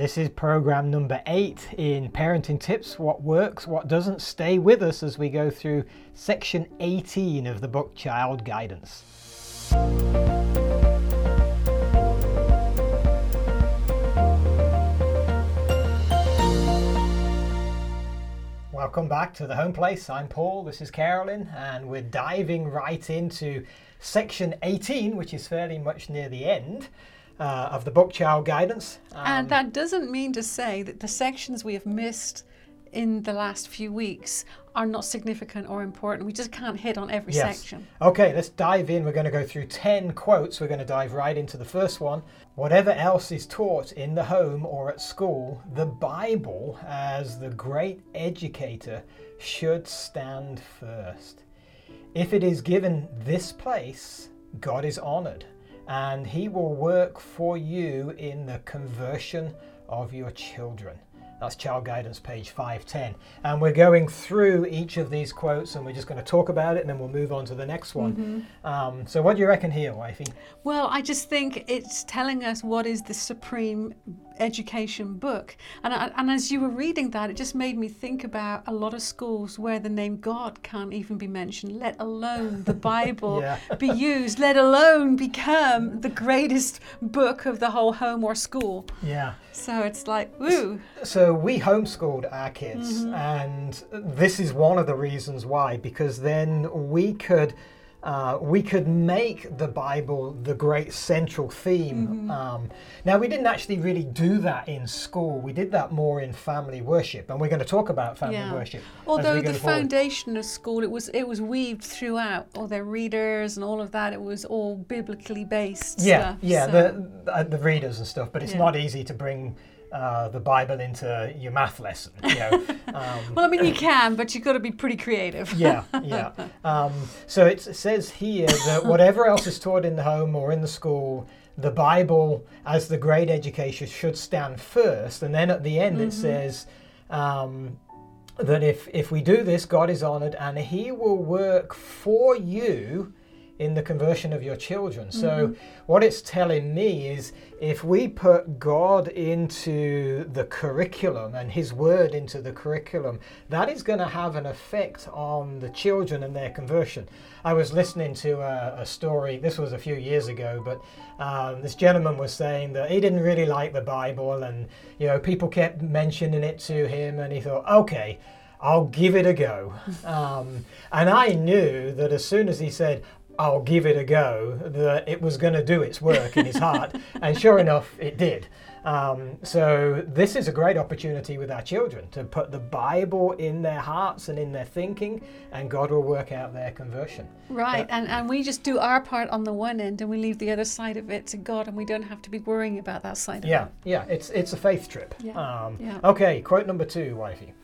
This is program number eight in Parenting Tips What Works, What Doesn't. Stay with us as we go through section 18 of the book Child Guidance. Welcome back to the home place. I'm Paul, this is Carolyn, and we're diving right into section 18, which is fairly much near the end uh, of the book Child Guidance. Um, and that doesn't mean to say that the sections we have missed in the last few weeks are not significant or important. We just can't hit on every yes. section. Okay, let's dive in. We're going to go through 10 quotes. We're going to dive right into the first one. Whatever else is taught in the home or at school, the Bible, as the great educator, should stand first. If it is given this place, God is honored and He will work for you in the conversion of your children. That's Child Guidance, page 510. And we're going through each of these quotes and we're just going to talk about it and then we'll move on to the next one. Mm-hmm. Um, so, what do you reckon here, Wifey? Well, I just think it's telling us what is the supreme education book. And, and as you were reading that, it just made me think about a lot of schools where the name God can't even be mentioned, let alone the Bible yeah. be used, let alone become the greatest book of the whole home or school. Yeah. So it's like, woo. So we homeschooled our kids, mm-hmm. and this is one of the reasons why, because then we could uh, we could make the Bible the great central theme. Mm-hmm. Um, now, we didn't actually really do that in school. We did that more in family worship, and we're going to talk about family yeah. worship. Although the foundation of school, it was it was weaved throughout. All their readers and all of that, it was all biblically based. Yeah, stuff, yeah, so. the, uh, the readers and stuff. But it's yeah. not easy to bring uh, the Bible into your math lesson. You know? um, well, I mean, you can, but you've got to be pretty creative. yeah, yeah. Um, so it says here that whatever else is taught in the home or in the school, the Bible, as the great education, should stand first. And then at the end, mm-hmm. it says um, that if, if we do this, God is honored and He will work for you in the conversion of your children. So, mm-hmm. what it's telling me is if we put God into the curriculum and His Word into the curriculum, that is going to have an effect on the children and their conversion. I was listening to a, a story, this was a few years ago, but um, this gentleman was saying that he didn't really like the Bible and, you know, people kept mentioning it to him, and he thought, okay. I'll give it a go. Um, and I knew that as soon as he said, I'll give it a go, that it was going to do its work in his heart. and sure enough, it did. Um, so, this is a great opportunity with our children to put the Bible in their hearts and in their thinking, and God will work out their conversion. Right, but, and, and we just do our part on the one end and we leave the other side of it to God, and we don't have to be worrying about that side yeah, it. Yeah, it's, it's a faith trip. Yeah, um, yeah. Okay, quote number two, wifey.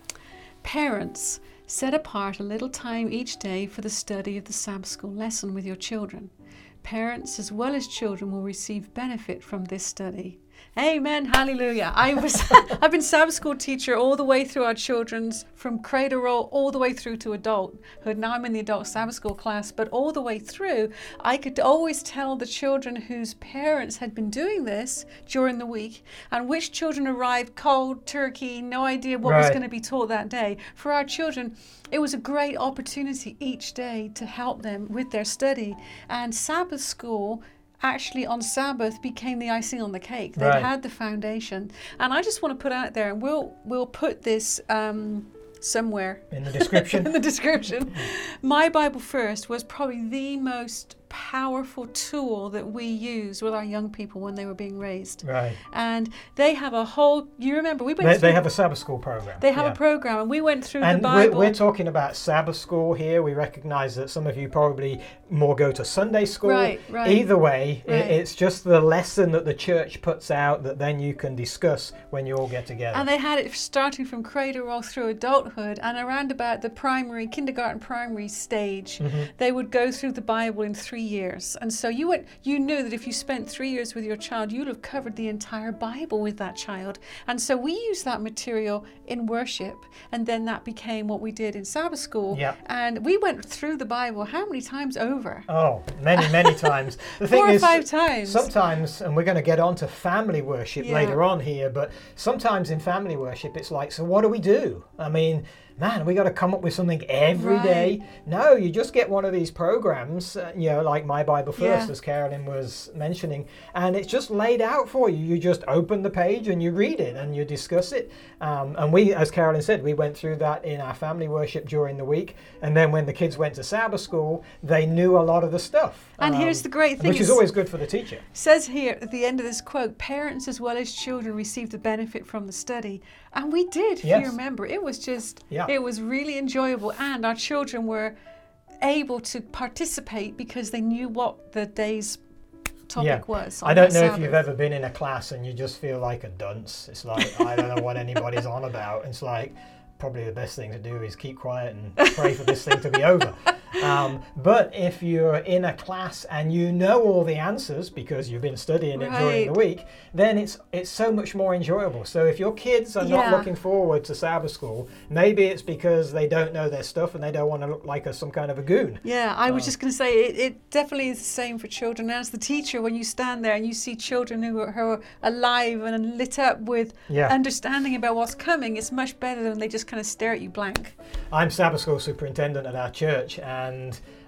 Parents Set apart a little time each day for the study of the Sabbath school lesson with your children. Parents as well as children will receive benefit from this study. Amen. Hallelujah. I was I've been Sabbath school teacher all the way through our children's from cradle roll all the way through to adulthood. Now I'm in the adult Sabbath school class, but all the way through, I could always tell the children whose parents had been doing this during the week and which children arrived cold turkey, no idea what right. was going to be taught that day. For our children, it was a great opportunity each day to help them with their study. And Sabbath school actually on Sabbath became the icing on the cake. They right. had the foundation, and I just want to put out there, and we'll we'll put this um, somewhere in the description. in the description, my Bible first was probably the most powerful tool that we use with our young people when they were being raised. Right. And they have a whole. You remember we went. They, they have a Sabbath school program. They have yeah. a program, and we went through and the Bible. We're, we're talking about Sabbath school here. We recognise that some of you probably more go to Sunday school. Right. Right. Either way, right. It, it's just the lesson that the church puts out that then you can discuss when you all get together. And they had it starting from cradle all through adulthood, and around about the primary, kindergarten, primary stage, mm-hmm. they would go through the Bible in three three years, and so you went, you knew that if you spent three years with your child, you'd have covered the entire Bible with that child. And so we used that material in worship, and then that became what we did in Sabbath school. Yeah. And we went through the Bible how many times over? Oh, many, many times. The thing Four or is, five times. Sometimes, and we're going to get on to family worship Yeah. later on here, but sometimes in family worship, it's like, so what do we do? I mean, man, we got to come up with something every day. No, you just get one of these programs, uh, you know, like My Bible First, Yeah. as Carolyn was mentioning, and it's just laid out for you. You just open the page and you read it and you discuss it. Um, and we, as Carolyn said, we went through that in our family worship during the week. And then when the kids went to Sabbath school, they knew a lot of the stuff. And here's Um, the great thing which is always good for the teacher. says here at the end of this quote parents as well as children received the benefit from the study and we did if Yes. you remember it was just Yeah. it was really enjoyable and our children were able to participate because they knew what the day's topic Yeah. was I don't know if you've ever been in a class and you just feel like a dunce. It's like I don't know what anybody's on about. It's like probably the best thing to do is keep quiet and pray for this thing to be over. Um, but if you're in a class and you know all the answers because you've been studying it during the week, then it's it's so much more enjoyable. So if your kids are not looking forward to Sabbath school, maybe it's because they don't know their stuff and they don't want to look like a, some kind of a goon. Yeah, I was Um, just going to say it, it definitely is the same for children. As the teacher, when you stand there and you see children who are, who are alive and lit up with Yeah. understanding about what's coming, it's much better than they just kind of stare at you blank. I'm Sabbath school superintendent at our church, and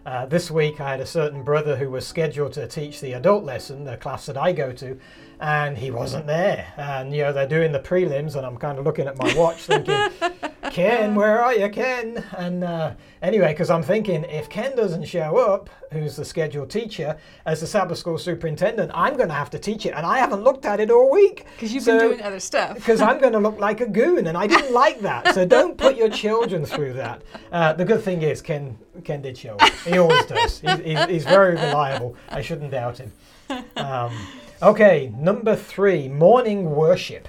uh, this week I had a certain brother who was scheduled to teach the adult lesson, the class that I go to, and he wasn't there. And you know they're doing the prelims, and I'm kind of looking at my watch, thinking, "Ken, where are you, Ken?" And uh, anyway, because I'm thinking if Ken doesn't show up, who's the scheduled teacher, as the Sabbath school superintendent, I'm going to have to teach it, and I haven't looked at it all week Because you've So- been doing other stuff. because I'm going to look like a goon, and I didn't like that. So don't put your children through that. Uh, the good thing is, Ken Ken did show up. He always does. He's, he's, he's very reliable. I shouldn't doubt him. Um, okay, number three, morning worship.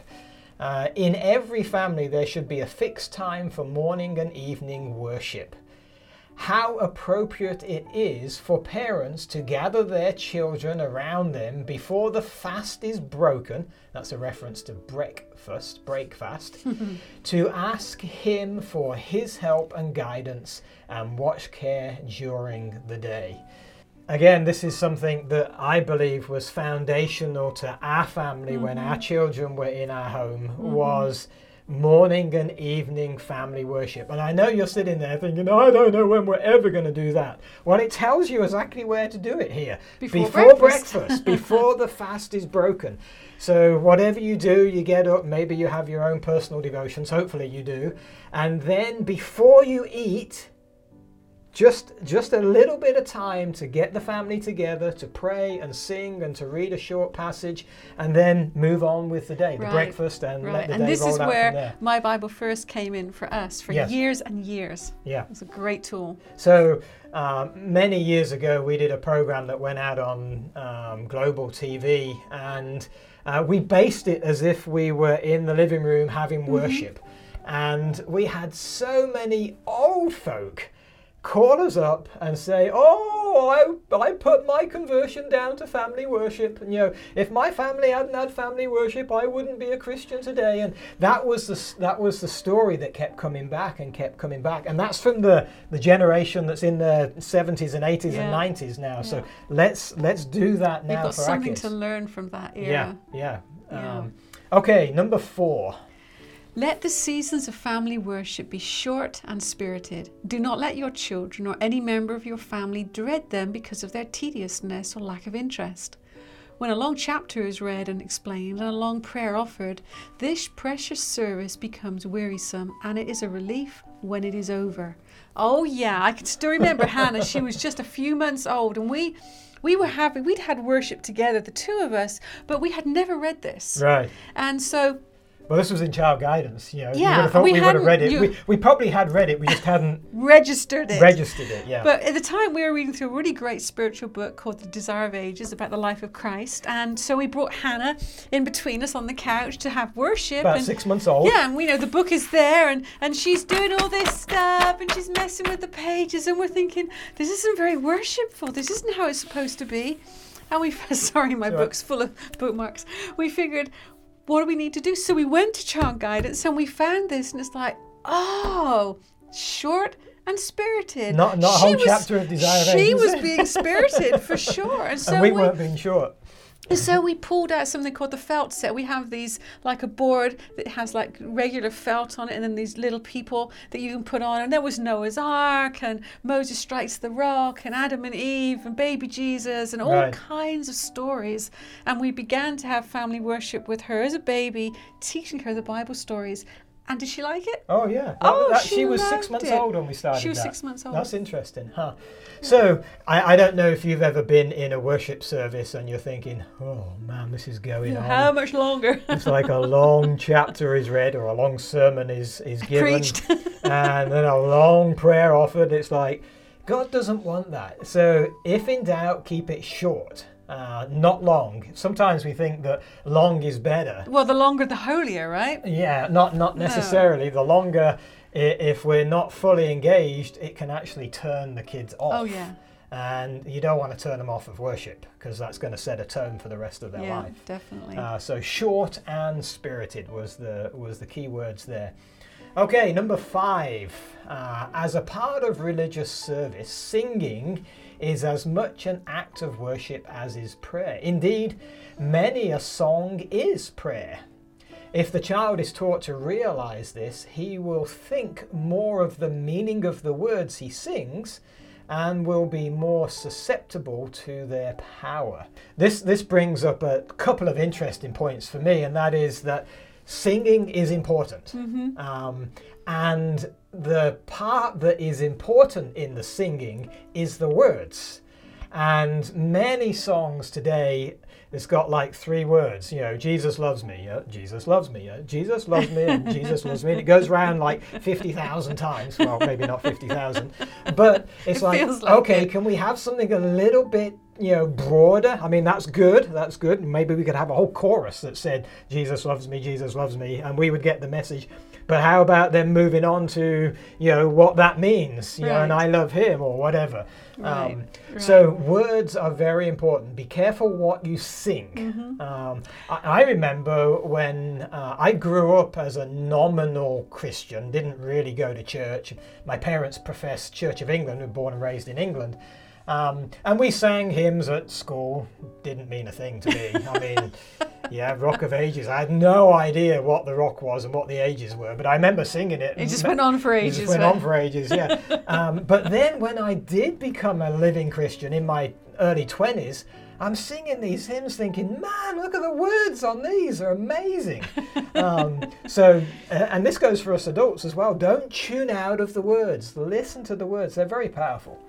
Uh, in every family, there should be a fixed time for morning and evening worship how appropriate it is for parents to gather their children around them before the fast is broken. That's a reference to breakfast, breakfast to ask him for his help and guidance and watch care during the day. Again, this is something that I believe was foundational to our family when our mm-hmm. children were in our home mm-hmm. was morning and evening family worship. And I know you're sitting there thinking, oh, I don't know when we're ever going to do that. Well, it tells you exactly where to do it here. Before breakfast, breakfast. before the fast is broken. So, whatever you do, you get up, maybe you have your own personal devotions, hopefully you do. And then before you eat, just just a little bit of time to get the family together to pray and sing and to read a short passage and then move on with the day the breakfast and let the and day this roll is out where My Bible First came in for us for Yes. years and years. yeah It's a great tool. so um, many years ago we did a program that went out on um, global tv and uh, we based it as if we were in the living room having worship and we had so many old folk call us up and say, "Oh, I, I put my conversion down to family worship. And, you know, if my family hadn't had family worship, I wouldn't be a Christian today." And that was the that was the story that kept coming back and kept coming back. And that's from the the generation that's in the 70s and 80s Yeah. and 90s now. So let's let's do that We've now got for something kids. to learn from that era. yeah, yeah. Yeah. Um, okay, number four. Let the seasons of family worship be short and spirited. Do not let your children or any member of your family dread them because of their tediousness or lack of interest. When a long chapter is read and explained and a long prayer offered, this precious service becomes wearisome and it is a relief when it is over. Oh yeah, I can still remember Hannah. She was just a few months old and we we were having we'd had worship together, the two of us, but we had never read this. Right. And so Well, this was in child guidance. You know, you Yeah, would have thought we we, would have read it. you- We, we probably had read it. We just hadn't Registered it. registered it. Yeah. But at the time, we were reading through a really great spiritual book called The Desire of Ages about the life of Christ. And so we brought Hannah in between us on the couch to have worship. About and six months old. Yeah, and we know the book is there, and, and she's doing all this stuff, and she's messing with the pages, and we're thinking, this isn't very worshipful. This isn't how it's supposed to be. And we, sorry, my right. book's full of bookmarks. We figured, what do we need to do? So we went to child guidance, and we found this, and it's like, oh, short and spirited. Not- not a She whole was- chapter of Desire of She Ages. was being spirited for sure, and so and we, we, weren't being short. So we pulled out something called the felt set. We have these like a board that has like regular felt on it, and then these little people that you can put on. And there was Noah's Ark, and Moses strikes the rock, and Adam and Eve, and baby Jesus, and all Right. kinds of stories. And we began to have family worship with her as a baby, teaching her the Bible stories. And did she like it? Oh yeah. Oh, that- she she was six months it. old when we started. She was that. six months old. That's interesting, huh? So I, I don't know if you've ever been in a worship service and you're thinking, oh man, this is going on. How much longer? It's like a long chapter is read or a long sermon is, is given, Preached. and then a long prayer offered. It's like God doesn't want that. So if in doubt, keep it short, uh, not long. Sometimes we think that long is better. well, the longer the holier, right? Yeah, not not No. necessarily. The longer, if we're not fully engaged, it can actually turn the kids off. Oh yeah, And you don't want to turn them off of worship because that's going to set a tone for the rest of their yeah, life. definitely. Uh, so short and spirited was the was the key words there. Okay, number five. Uh, as a part of religious service, singing is as much an act of worship as is prayer. Indeed, many a song is prayer. If the child is taught to realize this, he will think more of the meaning of the words he sings and will be more susceptible to their power. This this brings up a couple of interesting points for me, and that is that singing is important, um, and the part that is important in the singing is the words. And many songs today, it's got like three words. You know, Jesus loves me. Yeah, Jesus loves me. Yeah, Jesus loves me. And Jesus loves me. And it goes around like fifty thousand times. Well, maybe not fifty thousand, but it's It like, like okay, it. can we have something a little bit you know broader? I mean, that's good. That's good. Maybe we could have a whole chorus that said Jesus loves me. Jesus loves me, and we would get the message. But how about them moving on to you know what that means? You know, and I love him or whatever. Right, Um, right. So words are very important. Be careful what you sing. Mm-hmm. Um, I, I remember when uh, I grew up as a nominal Christian, didn't really go to church. My parents professed Church of England, were born and raised in England. Um, and we sang hymns at school. Didn't mean a thing to me. I mean, yeah, Rock of Ages. I had no idea what the rock was and what the ages were, but I remember singing it. It just went on for it ages. just went but- on for ages, yeah. um, but then when I did become a living Christian in my early 20s, I'm singing these hymns thinking, man, look at the words on these, they're amazing. um, so, and this goes for us adults as well. Don't tune out of the words, listen to the words, they're very powerful.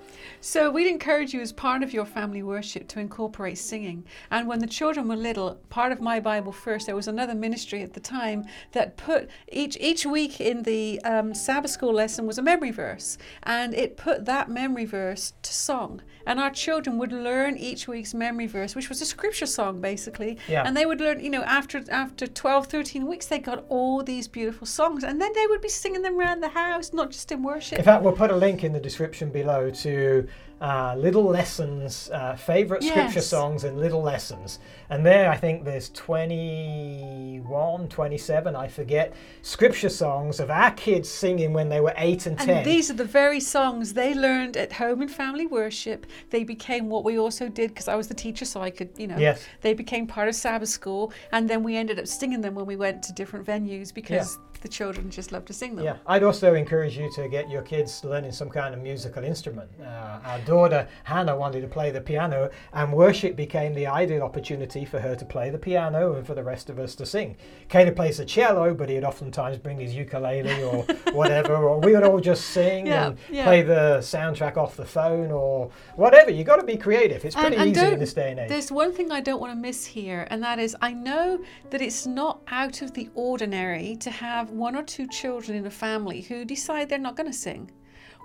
So we'd encourage you as part of your family worship to incorporate singing. And when the children were little, part of my Bible First, there was another ministry at the time that put each each week in the um, Sabbath school lesson was a memory verse, and it put that memory verse to song. And our children would learn each week's memory verse, which was a scripture song basically. Yeah. And they would learn, you know, after after 12, 13 weeks, they got all these beautiful songs, and then they would be singing them around the house, not just in worship. In fact, we'll put a link in the description below to uh, Little Lessons, uh, favorite scripture songs and Little Lessons. And there, I think there's 21, 27, I forget, scripture songs of our kids singing when they were 8 and 10. And these are the very songs they learned at home in family worship. They became what we also did because I was the teacher, so I could, you know, Yes. they became part of Sabbath school. And then we ended up singing them when we went to different venues because the children just love to sing them. Yeah, I'd also encourage you to get your kids learning some kind of musical instrument. Uh, our daughter Hannah wanted to play the piano, and worship became the ideal opportunity for her to play the piano and for the rest of us to sing. Caleb plays the cello, but he'd oftentimes bring his ukulele or whatever, or we would all just sing Yeah, and yeah. play the soundtrack off the phone or whatever. You've got to be creative. It's pretty and easy in this day and age. There's one thing I don't want to miss here, and that is I know that it's not out of the ordinary to have one or two children in a family who decide they're not going to sing.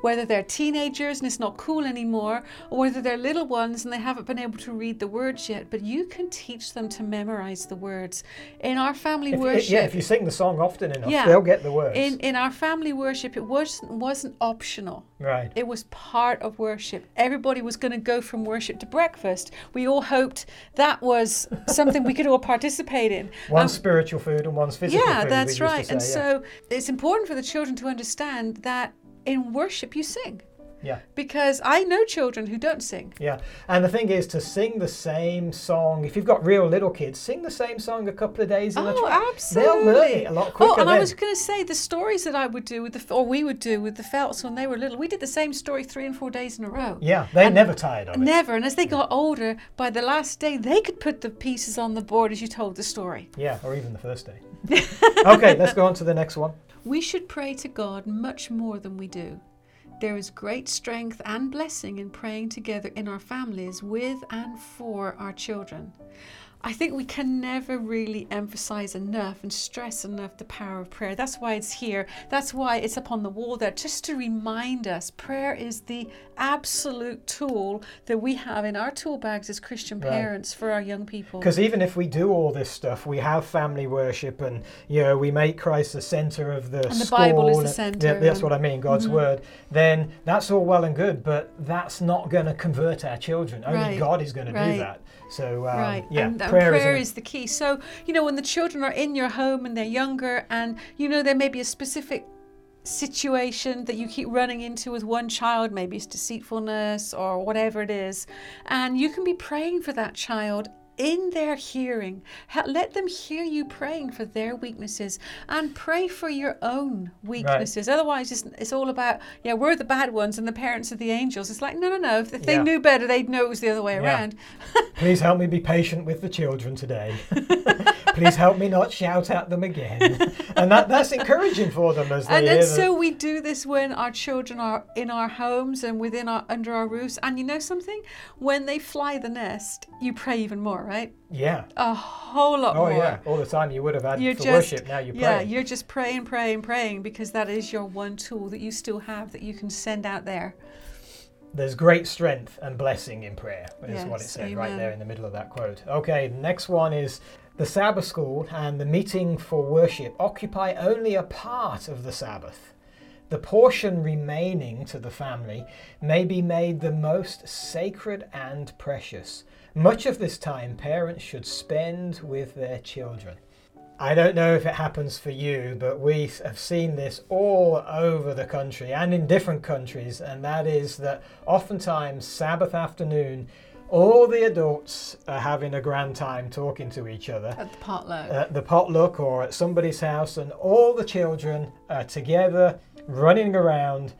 Whether they're teenagers and it's not cool anymore, or whether they're little ones and they haven't been able to read the words yet, but you can teach them to memorize the words. In our family If- worship, yeah, if you sing the song often enough, Yeah. they'll get the words. in, in our family worship, it wasn't, wasn't optional. right. It was part of worship. Everybody was going to go from worship to breakfast. We all hoped that was something we could all participate in. One's Um, spiritual food and one's physical yeah, food. that's used to right. and yeah. so it's important for the children to understand that in worship you sing. Yeah. Because I know children who don't sing. Yeah, and the thing is to sing the same song. If you've got real little kids, sing the same song a couple of days in a Oh, try. absolutely. They'll learn it a lot quicker. Oh, and I was going to say the stories that I would do with the, or we would do with the Felts when they were little. We did the same story three and four days in a row. Yeah, they never tired of it. Never. And as they got older, by the last day, they could put the pieces on the board as you told the story. Yeah, or even the first day. okay, let's go on to the next one. We should pray to God much more than we do. There is great strength and blessing in praying together in our families with and for our children. I think we can never really emphasize enough and stress enough the power of prayer. That's why it's here. That's why it's up on the wall there, just to remind us prayer is the absolute tool that we have in our tool bags as Christian Right. parents for our young people. Because even if we do all this stuff, we have family worship, and you know we make Christ the center of the And the school. Bible is the and- center yeah, that's what I mean, God's Mhm. word. Then that's all well and good, but that's not going to convert our children. Only Right, God is going to right. do that. So um, right yeah, and, and prayer, prayer, is, is the key. So you know when the children are in your home and they're younger and you know there may be a specific situation that you keep running into with one child maybe it's deceitfulness or whatever it is and you can be praying for that child in their hearing. Let them hear you praying for their weaknesses and pray for your own weaknesses. Otherwise it's, it's all about yeah we're the bad ones and the parents are the angels. It's like no no no. If, they Yeah. knew better they'd know it was the other way Yeah. around. Please help me be patient with the children today. Please help me not shout at them again. and that, that's encouraging for them as they and, and so we do this when our children are in our homes and within our under our roofs. And you know something? When they fly the nest you pray even more right yeah. a whole lot Oh more yeah, all the time you would have had you're for just worship. Now you're yeah praying. you're just praying praying praying because that is your one tool that you still have that you can send out there There's great strength and blessing in prayer, is what it Yes, said right there in the middle of that quote. Okay, next one is the Sabbath school and the meeting for worship occupy only a part of the Sabbath. The portion remaining to the family may be made the most sacred and precious. Much of this time parents should spend with their children. I don't know if it happens for you, but we have seen this all over the country and in different countries, and that is that oftentimes Sabbath afternoon, all the adults are having a grand time talking to each other at the potluck at the potluck or at somebody's house, and all the children are together running around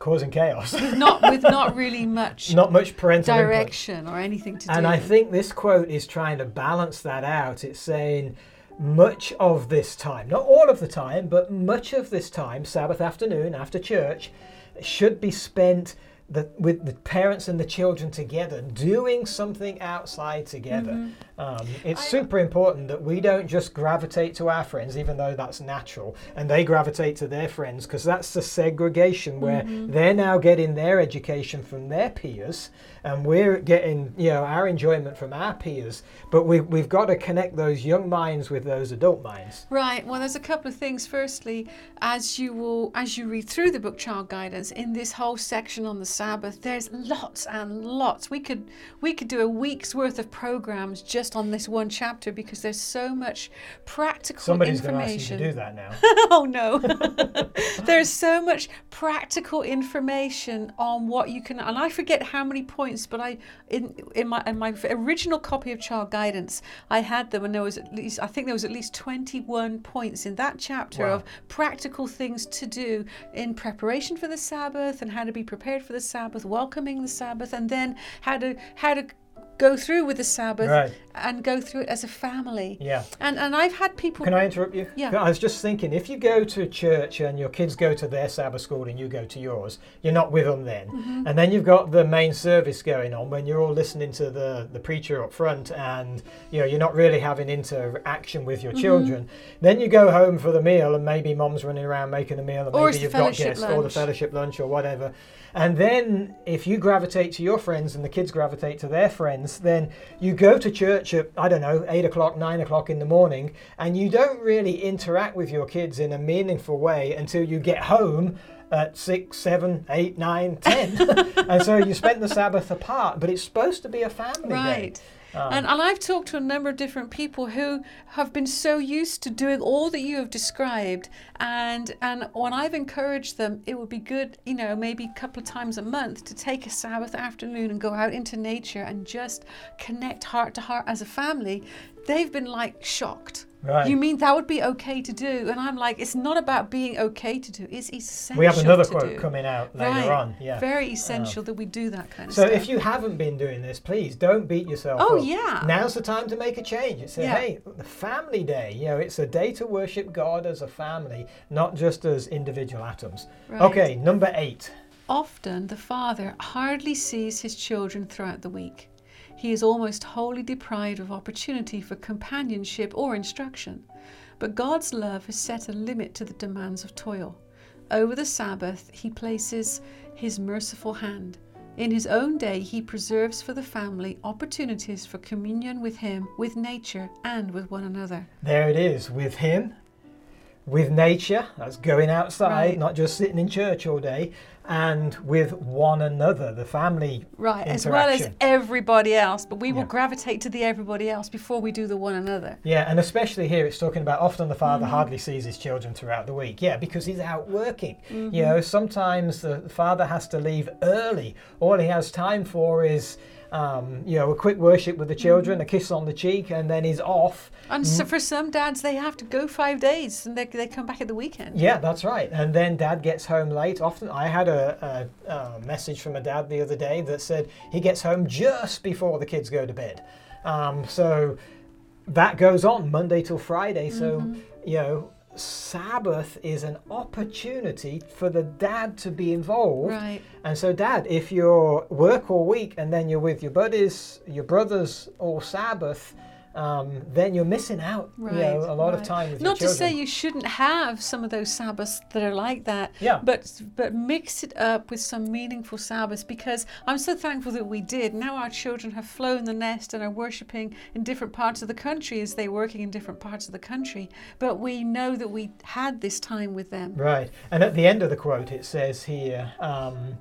causing chaos. not with not really much Not much parental input. direction or anything to And do And I think this quote is trying to balance that out. It's saying much of this time, not all of the time, but much of this time, Sabbath afternoon after church, should be spent the, with the parents and the children together, doing something outside together. Mm-hmm. Um, it's I- super important that we don't just gravitate to our friends, even though that's natural, and they gravitate to their friends, because that's the segregation where Mm-hmm. they're now getting their education from their peers, and we're getting you know our enjoyment from our peers. But we, we've got to connect those young minds with those adult minds. Right. Well, there's a couple of things. Firstly, as you will, as you read through the book Child Guidance, in this whole section on the Sabbath, there's lots and lots. We could we could do a week's worth of programs just on this one chapter because there's so much practical Somebody's going to ask you information. to do that now. oh no. There's so much practical information on what you can and I forget how many points, but I in in my in my original copy of Child Guidance, I had them and there was at least I think there was at least 21 points in that chapter Wow. of practical things to do in preparation for the Sabbath and how to be prepared for the Sabbath, welcoming the Sabbath, and then how to how to go through with the Sabbath Right. and go through it as a family. Yeah. And and I've had people. Can I interrupt you? Yeah. I was just thinking, if you go to church and your kids go to their Sabbath school and you go to yours, you're not with them then. Mm-hmm. And then you've got the main service going on when you're all listening to the, the preacher up front and you know you're not really having interaction with Mm-hmm. your children. Then you go home for the meal and maybe mom's running around making the meal and Or maybe you've got guests or the fellowship lunch or whatever. And then if you gravitate to your friends and the kids gravitate to their friends, then you go to church at, I don't know, 8 o'clock, 9 o'clock in the morning, and you don't really interact with your kids in a meaningful way until you get home at 6, 7, 8, 9, 10. and so you spent the Sabbath apart, but it's supposed to be a family day. Um, and, and I've talked to a number of different people who have been so used to doing all that you have described, and and when I've encouraged them, it would be good, you know, maybe a couple of times a month to take a Sabbath afternoon and go out into nature and just connect heart to heart as a family. They've been like shocked. Right. You mean that would be okay to do? And I'm like, it's not about being okay to do. It's essential. we have another quote do. coming out later Right. on. Yeah. Very oh. essential that we do that kind of So stuff. So if you haven't been doing this, please don't beat yourself Oh, up. yeah. Now's the time to make a change. It's a Yeah. hey, the family day. You know, it's a day to worship God as a family, not just as individual atoms. Right. Okay, number eight. Often the father hardly sees his children throughout the week. He is almost wholly deprived of opportunity for companionship or instruction. But God's love has set a limit to the demands of toil. Over the Sabbath, he places his merciful hand. In his own day, he preserves for the family opportunities for communion with him, with nature, and with one another. There it is with him, with nature, that's going outside, Right. not just sitting in church all day, and with one another, the family. Right, as well as everybody else, but we will Yeah. gravitate to the everybody else before we do the one another. Yeah, and especially here, it's talking about often the father Mm-hmm. hardly sees his children throughout the week. Yeah, because he's out working. Mm-hmm. You know, sometimes the father has to leave early. All he has time for is, um, you know, a quick worship with the children, Mm-hmm. a kiss on the cheek, and then he's off. And so for some dads, they have to go five days and they, they come back at the weekend. Yeah, that's right. And then dad gets home late. Often, I had a, a, a message from a dad the other day that said he gets home just before the kids go to bed. Um, so that goes on Monday till Friday. So, Mm-hmm. you know, Sabbath is an opportunity for the dad to be involved. Right. And so, dad, if you're work all week and then you're with your buddies, your brothers all Sabbath, um, then you're missing out. Right. You know, a lot of time with Not to say you shouldn't have some of those Sabbaths that are like that. Yeah. But but mix it up with some meaningful Sabbaths because I'm so thankful that we did. Now our children have flown the nest and are worshiping in different parts of the country as they're working in different parts of the country. But we know that we had this time with them. Right. And at the end of the quote, it says here, um,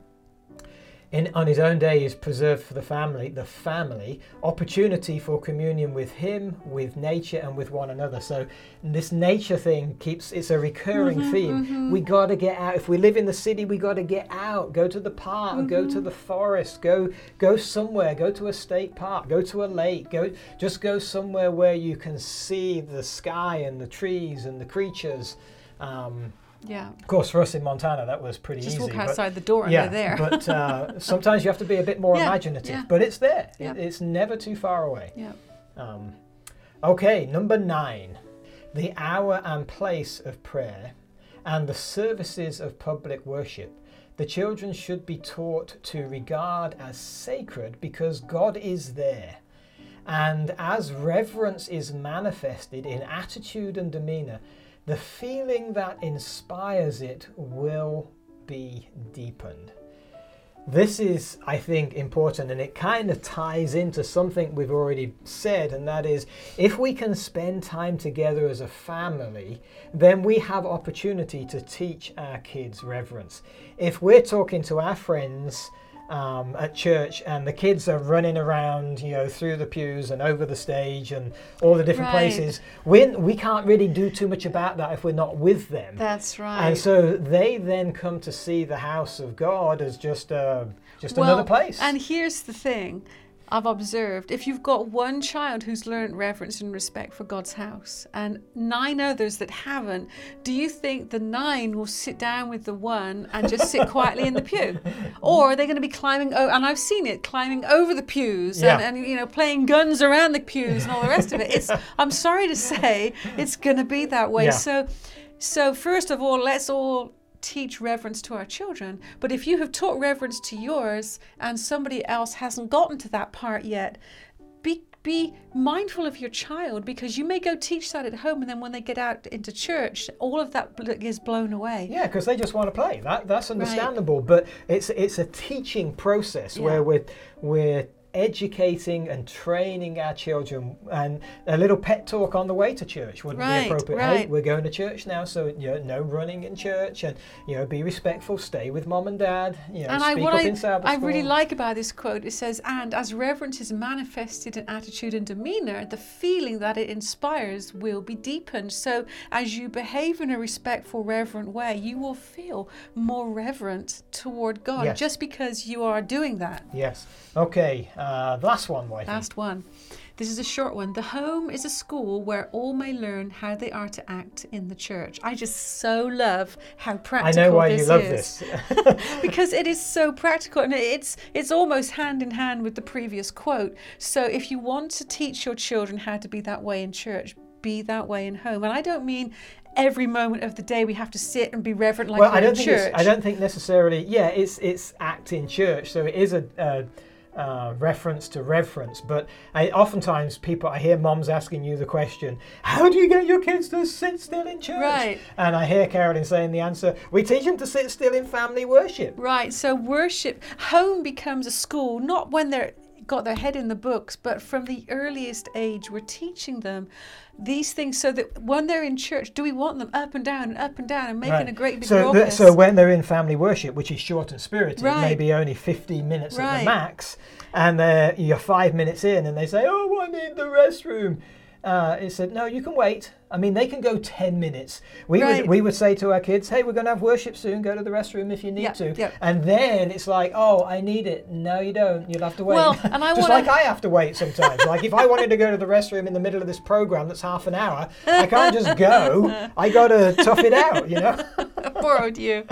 in, on his own day is preserved for the family, the family, opportunity for communion with him, with nature, and with one another. So this nature thing keeps, it's a recurring mm-hmm, theme. Mm-hmm. We got to get out. If we live in the city, we got to get out. Go to the park, go to mm-hmm. the forest, go, go somewhere, go to a state park, go to a lake, go, just go somewhere where you can see the sky and the trees and the creatures. Um, Yeah. of course, for us in Montana, that was pretty Just easy. walk but- outside the door and yeah, they're there. but uh, sometimes you have to be a bit more Yeah, imaginative. yeah. But it's there. It- it's never too far away. yeah. Um, okay, number nine, the hour and place of prayer and the services of public worship. The children should be taught to regard as sacred because God is there. And as reverence is manifested in attitude and demeanor, the feeling that inspires it will be deepened. This is, I think, important and it kind of ties into something we've already said, and that is if we can spend time together as a family, then we have opportunity to teach our kids reverence. If we're talking to our friends, um, at church and the kids are running around you know through the pews and over the stage and all the different Right. places we, we can't really do too much about that if we're not with them That's right. and so they then come to see the house of God as just uh, just Well, another place. And here's the thing. I've observed if you've got one child who's learned reverence and respect for God's house and nine others that haven't, do you think the nine will sit down with the one and just sit quietly in the pew? Or are they going to be climbing, oh, and I've seen it, climbing over the pews Yeah. and, and, you know, playing guns around the pews and all the rest of it? It's, I'm sorry to say, it's going to be that way. Yeah. So, so first of all, let's all teach reverence to our children. But if you have taught reverence to yours and somebody else hasn't gotten to that part yet, be be mindful of your child because you may go teach that at home and then when they get out into church all of that is blown away Yeah, because they just want to play. That that's understandable. But it's it's a teaching process Yeah. where we're we're educating and training our children and a little pet talk on the way to church wouldn't Right, be appropriate hey we're going to church now so you know no running in church and you know be respectful stay with mom and dad you know and I, speak what up I, in Sabbath I really like about this quote, it says, and as reverence is manifested in attitude and demeanor, the feeling that it inspires will be deepened. So as you behave in a respectful, reverent way, you will feel more reverent toward God Yes. just because you are doing that. yes okay uh, last one Wifey. Last one. This is a short one. The home is a school where all may learn how they are to act in the church. I just so love how practical. I know why this you love is. this because it is so practical and it's it's almost hand in hand with the previous quote. So if you want to teach your children how to be that way in church, be that way in home. And I don't mean every moment of the day we have to sit and be reverent like well, I don't in think I don't think necessarily. Yeah, it's it's act in church, so it is a. Uh, uh, reference to reference. but I, oftentimes people I hear moms asking you the question, "How do you get your kids to sit still in church?" Right. And I hear Carolyn saying the answer: "We teach them to sit still in family worship." Right. So worship, home becomes a school, not when they're got their head in the books, but from the earliest age, we're teaching them these things so that when they're in church, do we want them up and down and up and down and making Right. a great big so, so when they're in family worship, which is short and spirited, Right. maybe only 15 minutes at the max, and they're, you're five minutes in and they say, oh, I need the restroom. Uh, it said, no, you can wait. I mean, they can go 10 minutes. We, Right. would, we would say to our kids, hey, we're going to have worship soon. Go to the restroom if you need Yep, to. yep. And then it's like, oh, I need it. No, you don't. You'll have to wait. Well, and I Just wanna- like I have to wait sometimes. like if I wanted to go to the restroom in the middle of this program that's half an hour, I can't just go. I got to tough it out, you know? borrowed you.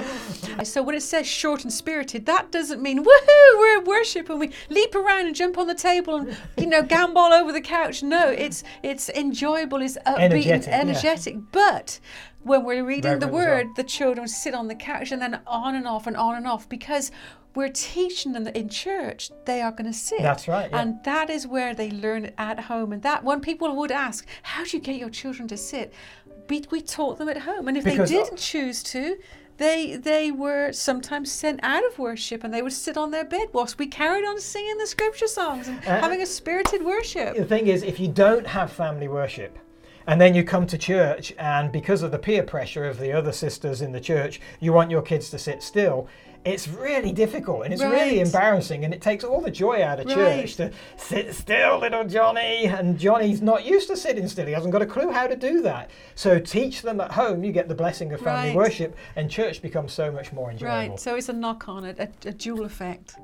So when it says short and spirited, that doesn't mean woohoo, we're in worship and we leap around and jump on the table and you know gambol over the couch. No, it's it's enjoyable, it's upbeat Energetic, yeah. energetic. But when we're reading the Reverent as well. word, the children sit on the couch and then on and off and on and off because we're teaching them that in church they are going to sit. That's right, yeah. And that is where they learn it at home. And that when people would ask, how do you get your children to sit? We, we taught them at home. And if Because- they didn't choose to, they they were sometimes sent out of worship and they would sit on their bed whilst we carried on singing the scripture songs and Uh, having a spirited worship. The thing is, if you don't have family worship, and then you come to church, and because of the peer pressure of the other sisters in the church, you want your kids to sit still. It's really difficult and it's really embarrassing, and it takes all the joy out of Right. church to sit still, little Johnny. And Johnny's not used to sitting still, he hasn't got a clue how to do that. So teach them at home, you get the blessing of family Right. worship, and church becomes so much more enjoyable. Right, so it's a knock on it, a, a dual effect.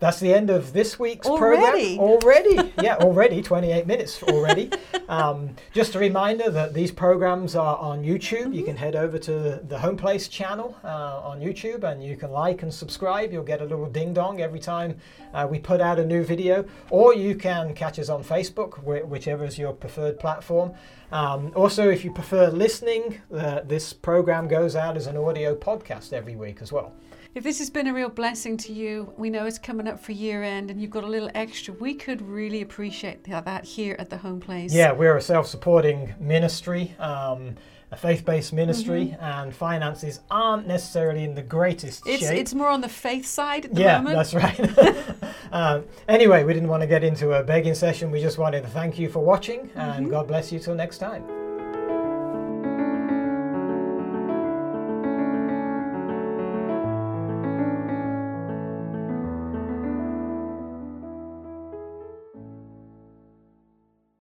That's the end of this week's Already? program. Already, yeah, already 28 minutes already. um, just a reminder that these programs are on YouTube. You can head over to the Home Place channel uh, on YouTube, and you can like and subscribe. You'll get a little ding dong every time uh, we put out a new video, or you can catch us on Facebook, whi- whichever is your preferred platform. Um, also, if you prefer listening, uh, this program goes out as an audio podcast every week as well. If this has been a real blessing to you, we know it's coming up for year end and you've got a little extra. We could really appreciate that here at the home place. Yeah, we're a self supporting ministry, um, a faith based ministry, and finances aren't necessarily in the greatest It's shape. it's more on the faith side at the yeah, moment. that's right. um, anyway, we didn't want to get into a begging session. We just wanted to thank you for watching, Mm-hmm. and God bless you till next time.